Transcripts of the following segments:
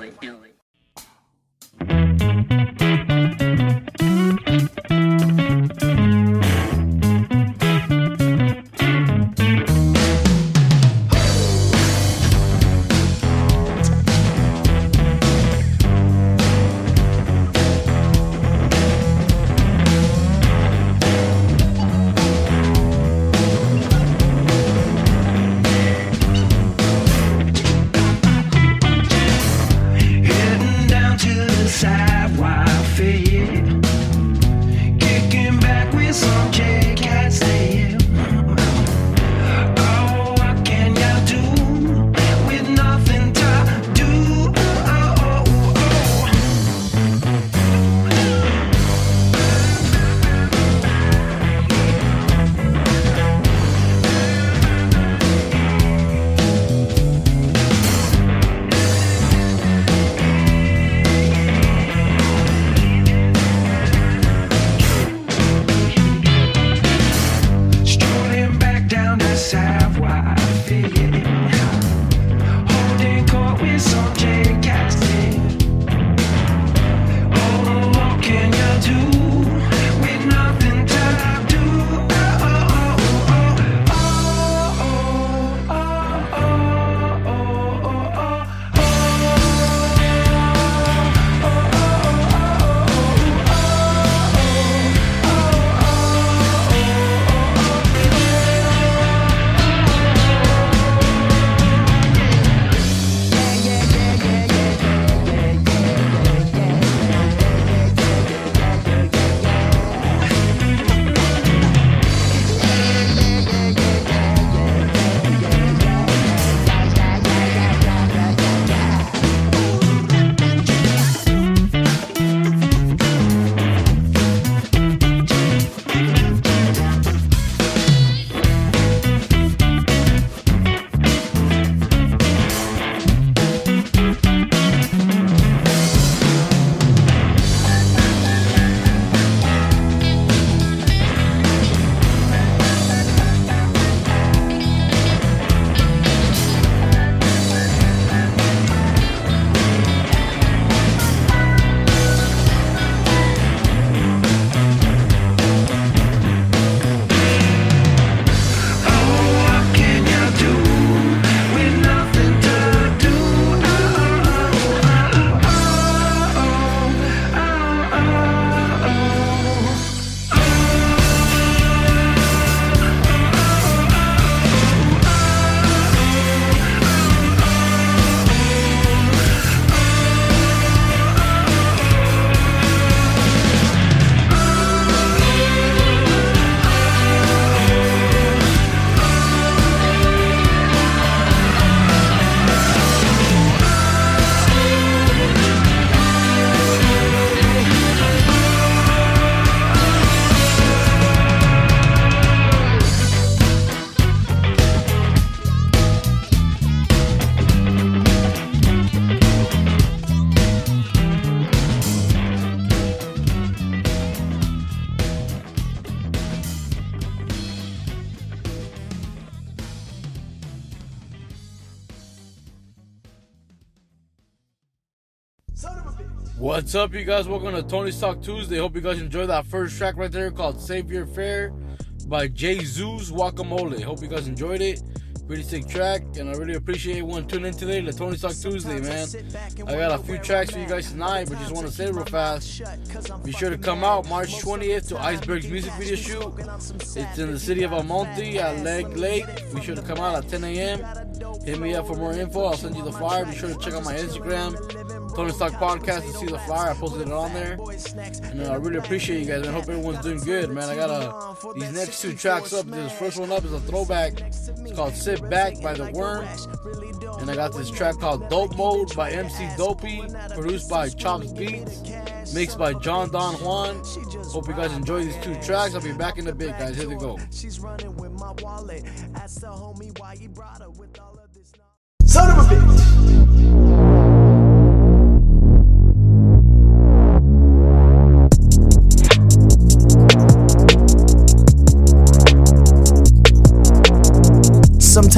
it. What's up, you guys? Welcome to Tony's Talk Tuesday. Hope you guys enjoyed that first track right there called Savoir Faire by Jayzeuss Guackamoley. Hope you guys enjoyed it. Pretty sick track, and I really appreciate everyone tuning in today to Tony's Talk Tuesday, man. I got a few tracks for you guys tonight, but just want to say real fast. Be sure to come out March 20th to Iceberg's music video shoot. It's in the city of El Monte at Legg Lake. Be sure to come out at 10 a.m. Hit me up for more info. I'll send you the flyer. Be sure to check out my Instagram, Tony's Talk Podcast, to see the flyer. I posted it on there. And uh, I really appreciate you guys, man. Hope everyone's doing good, man. I got uh, these next two tracks up. This first one up is a throwback. It's called Sit Back by Tha Wurm. And I got this track called Dope Mode by Emcee Dopey, produced by Chopz Beats, mixed by John Don Juan. Hope you guys enjoy these two tracks. I'll be back in a bit, guys. Here they go. She's running with my wallet. Ask the homie why he brought her with all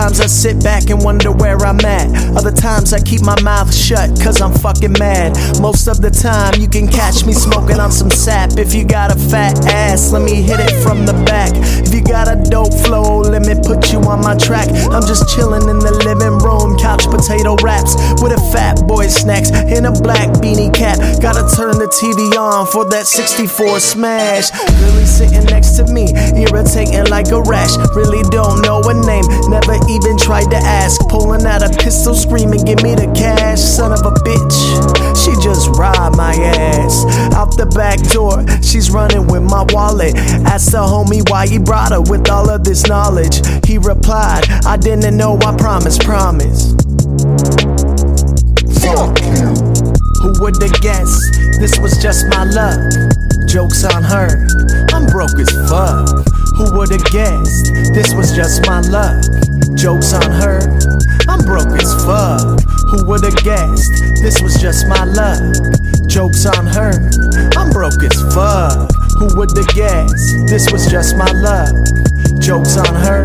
Sometimes I sit back and wonder where I'm at. Other times I keep my mouth shut cause I'm fucking mad. Most of the time you can catch me smoking on some sap. If you got a fat ass, let me hit it from the back. On my track. I'm just chilling in the living room, couch potato wraps with a fat boy snacks in a black beanie cap. Gotta turn the TV on for that 64 smash. Really sitting next to me, irritating like a rash. Really don't know a name, never even tried to ask. Pulling out a pistol, screaming, Give me the cash, son of a bitch. She just robbed my ass out the back door. She's running with my wallet. Asked the homie why he brought her with all of this knowledge. He replied, I didn't know, I promise, promise. Fuck you. Who would've guessed this was just my luck? Joke's on her, I'm broke as fuck. Who would've guessed this was just my luck? Joke's on her, I'm broke as fuck. Who would've guessed this was just my luck? Joke's on her, I'm broke as fuck. Who would've guessed this was just my luck? Joke's on her,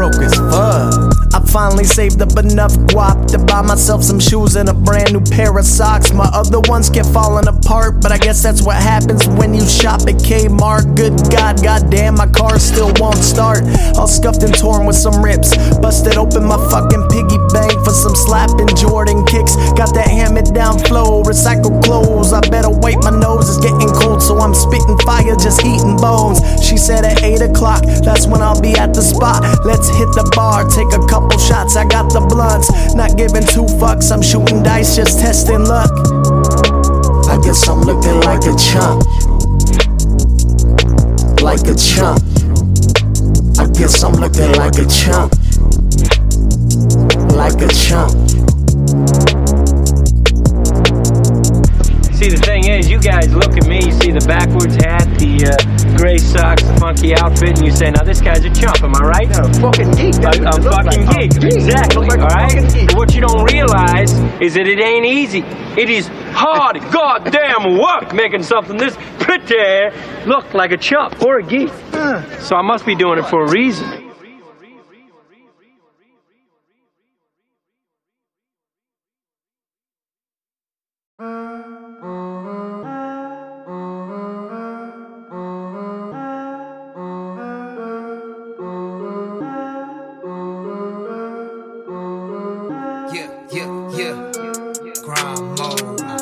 broke as fuck. I finally saved up enough guap to buy myself some shoes and a brand new pair of socks. My other ones kept falling apart, but I guess that's what happens when you shop at Kmart. Good God, goddamn, my car still won't start. All scuffed and torn with some rips. Busted open my fucking piggy bank for some slapping Jordan kicks. Got that hammer down flow, recycled clothes. I better wipe my nose, it's getting cold, so I'm spitting fire, just heating bones. She said at 8 o'clock, that's when I'll be at the spot. Let's hit the bar, take a couple shots. I got the blunts, not giving two fucks. I'm shooting dice, just testing luck. I guess I'm looking like a chump. Like a chump. I guess I'm looking like a chump. Like a chump. See, the thing is, you guys look at me, you see the backwards hat, the uh, gray socks, the funky outfit, and you say, now this guy's a chump, am I right? fucking geek. That's a fucking like. geek, geek. exactly. Like all right. fucking geek. But what you don't realize is that it ain't easy. It is hard, goddamn work making something this pretty look like a chump or a geek. So I must be doing it for a reason. Grind mode.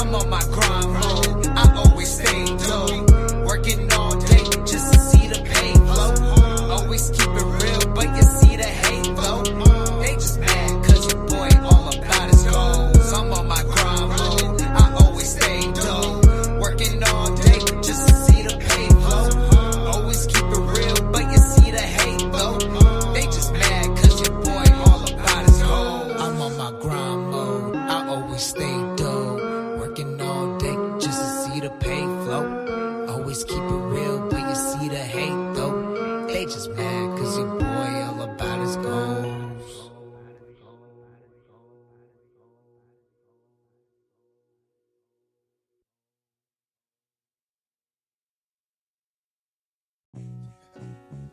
I'm on my grind.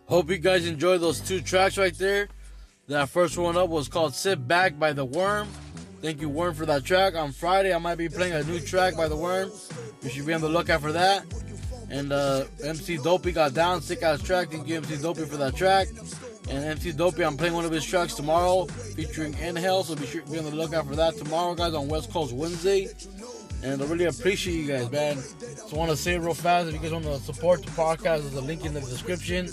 Hope you guys enjoyed those two tracks right there. That first one up was called Sit Back by Tha Wurm. Thank you, Wurm, for that track. On Friday, I might be playing a new track by Tha Wurm. You should be on the lookout for that. And uh, Emcee Dopey got down, sick ass track. Thank you, Emcee Dopey, for that track. And Emcee Dopey, I'm playing one of his tracks tomorrow featuring Inhale, so be sure to be on the lookout for that tomorrow, guys, on West Coast Wednesday. And I really appreciate you guys, man. Just want to say real fast if you guys want to support the podcast, there's a link in the description.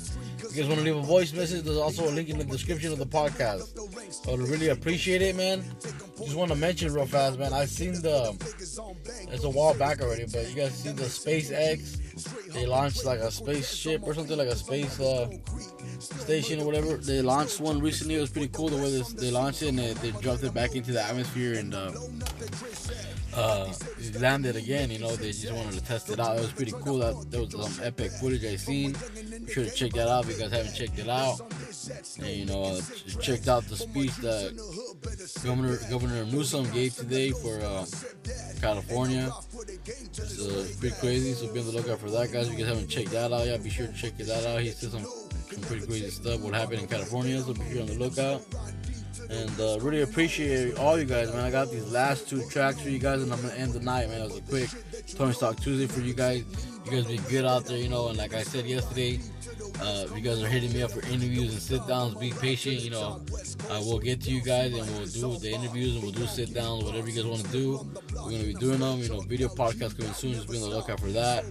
You guys want to leave a voice message, there's also a link in the description of the podcast. I would really appreciate it, man. Just want to mention real fast, man. I've seen the. It's a while back already, but you guys see the SpaceX. They launched like a spaceship or something like a space uh, station or whatever. They launched one recently. It was pretty cool the way this, they launched it and they, they dropped it back into the atmosphere and uh, uh, landed again. You know, they just wanted to test it out. It was pretty cool. That there was some epic footage I seen. Be sure to check that out you guys haven't checked it out. And you know, uh, checked out the speech that Governor Governor Newsom gave today for uh, California. It's uh, pretty crazy. So be on the lookout for that, guys. If you guys haven't checked that out yet, be sure to check that out. He said some some pretty crazy stuff. What happened in California? So be sure on the lookout. And uh, really appreciate all you guys, man. I got these last two tracks for you guys, and I'm gonna end the night, man. It was a quick Tony's Talk Tuesday for you guys. You guys be good out there, you know. And like I said yesterday, uh, if you guys are hitting me up for interviews and sit downs, be patient. You know, uh, we'll get to you guys and we'll do the interviews and we'll do sit downs, whatever you guys want to do. We're gonna be doing them. You know, video podcast coming soon. Just be on the lookout for that.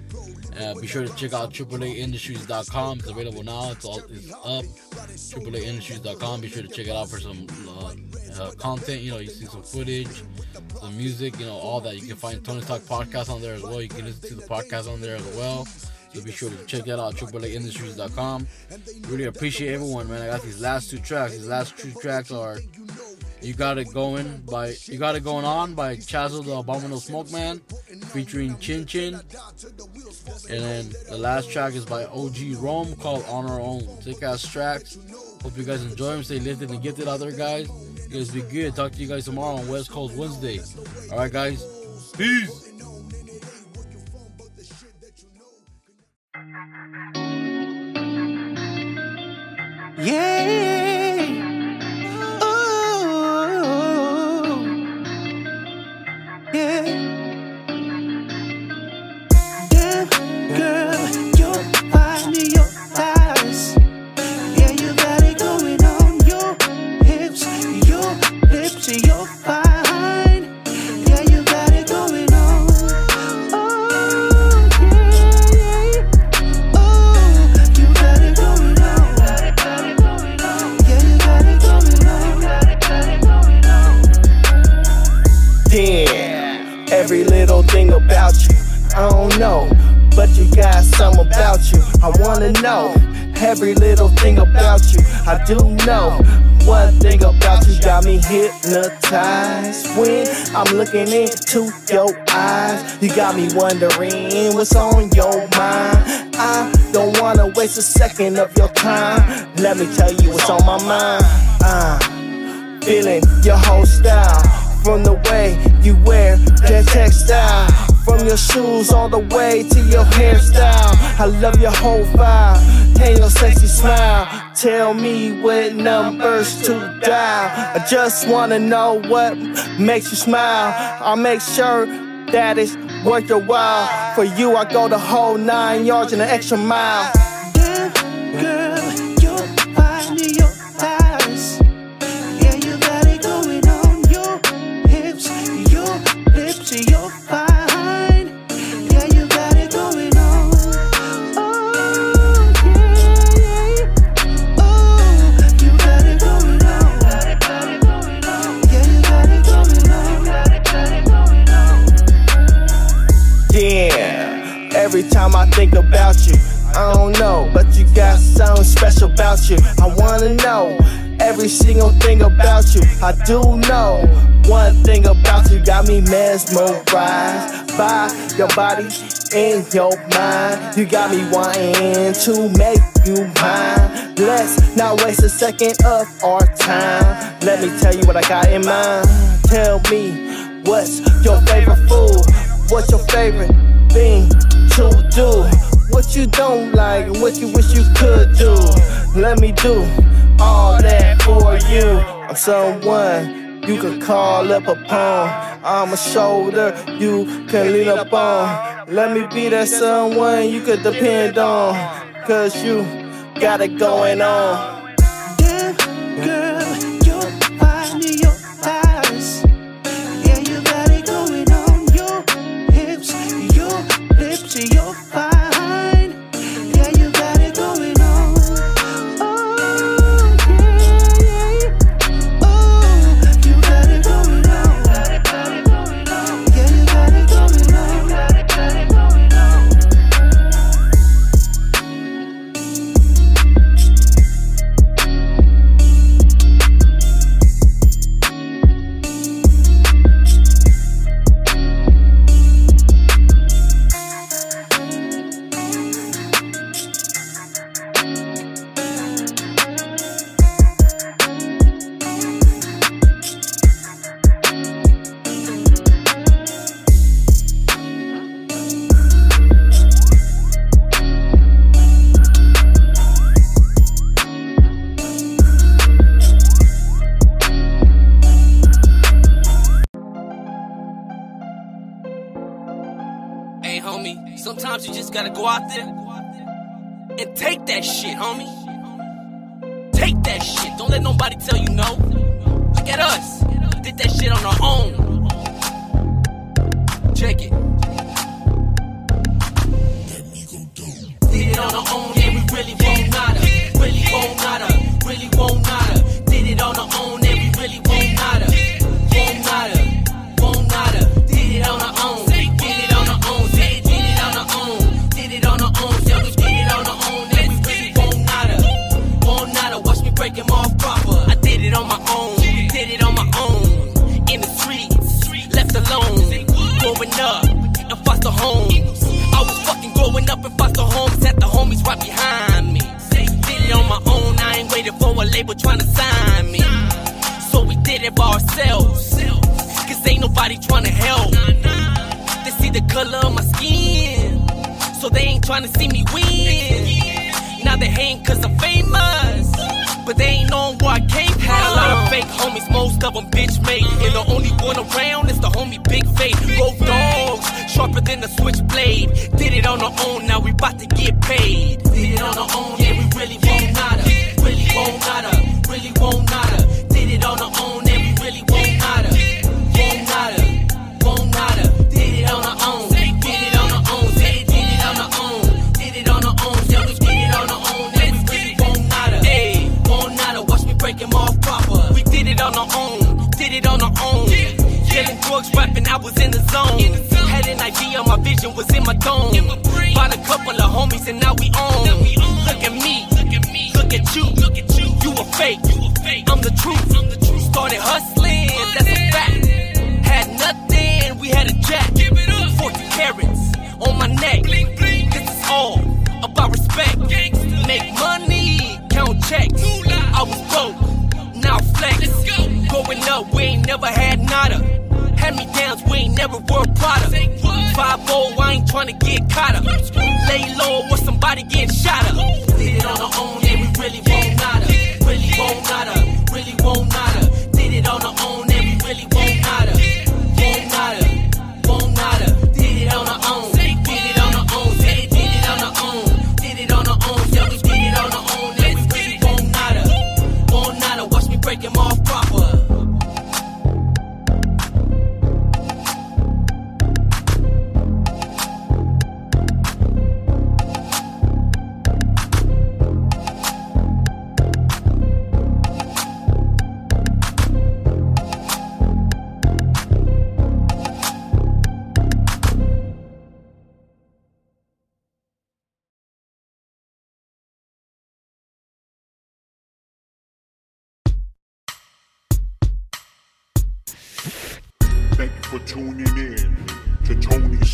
Uh, be sure to check out triple8industries.com. It's available now. It's all it's up. triple8industries.com. Be sure to check it out for some uh, uh, content. You know, you see some footage, some music. You know, all that. You can find Tony Talk podcast on there as well. You can listen to the podcast on there as well. So be sure to check that out, triple8industries.com. Really appreciate everyone, man. I got these last two tracks. These last two tracks are You Got It Going by You Got It Going On by Chazo the Abominable Smoke Man featuring Chin Chin. And then the last track is by OG Rome called On Our Own. Sick ass tracks. Hope you guys enjoy them. Stay lifted and gifted out there, guys. You guys be good. Talk to you guys tomorrow on West Coast Wednesday. Alright guys. Peace. I wanna know every little thing about you. I do know one thing about you got me hypnotized when I'm looking into your eyes. You got me wondering what's on your mind. I don't wanna waste a second of your time. Let me tell you what's on my mind. Uh, feeling your whole style from the way you wear that textile. From your shoes all the way to your hairstyle. I love your whole vibe and your sexy smile. Tell me what numbers to dial. I just wanna know what makes you smile. I'll make sure that it's worth your while. For you, I go the whole nine yards and an extra mile. girl, every time I think about you, I don't know, but you got something special about you. I wanna know every single thing about you. I do know one thing about you, got me mesmerized by your body and your mind. You got me wanting to make you mine. Let's not waste a second of our time. Let me tell you what I got in mind. Tell me what's your favorite food? What's your favorite thing to do? What you don't like and what you wish you could do. let me do all that for you. I'm someone you can call up upon. I'm a shoulder you can lean up on. Let me be that someone you could depend on. Cause you got it going on. Damn, girl, homie, sometimes you just gotta go out there and take that shit, homie. Take that shit. Don't let nobody tell you no. Look at us. Did that shit on our own. Check it. Up in foster homes. I was fucking growing up in foster homes. Had the homies right behind me. Did it on my own. I ain't waiting for a label trying to sign me. So we did it by ourselves. Cause ain't nobody trying to help. They see the color of my skin. So they ain't trying to see me win. Now they hating cause I'm famous. But they ain't knowing where I came from. Had a lot of oh. fake homies, most of them bitch made. And the only one around is the homie Big Fate. Road dogs, sharper than a switchblade. Did it on our own, now we bout to get paid. Did it on our own, vision was in my dome. Bought a couple of homies and now we own. Look at me, look at you. You a fake, I'm the truth. Started hustling, that's a fact. Had nothing, we had a jack. 40 carats on my neck. This is all about respect. Make money, count checks. I was broke, now flex. Going up, we ain't never had nada. Hand me downs, we ain't never wore Prada. 5 I ain't tryna get caught up. Lay low or somebody getting shot up. Did it on our own,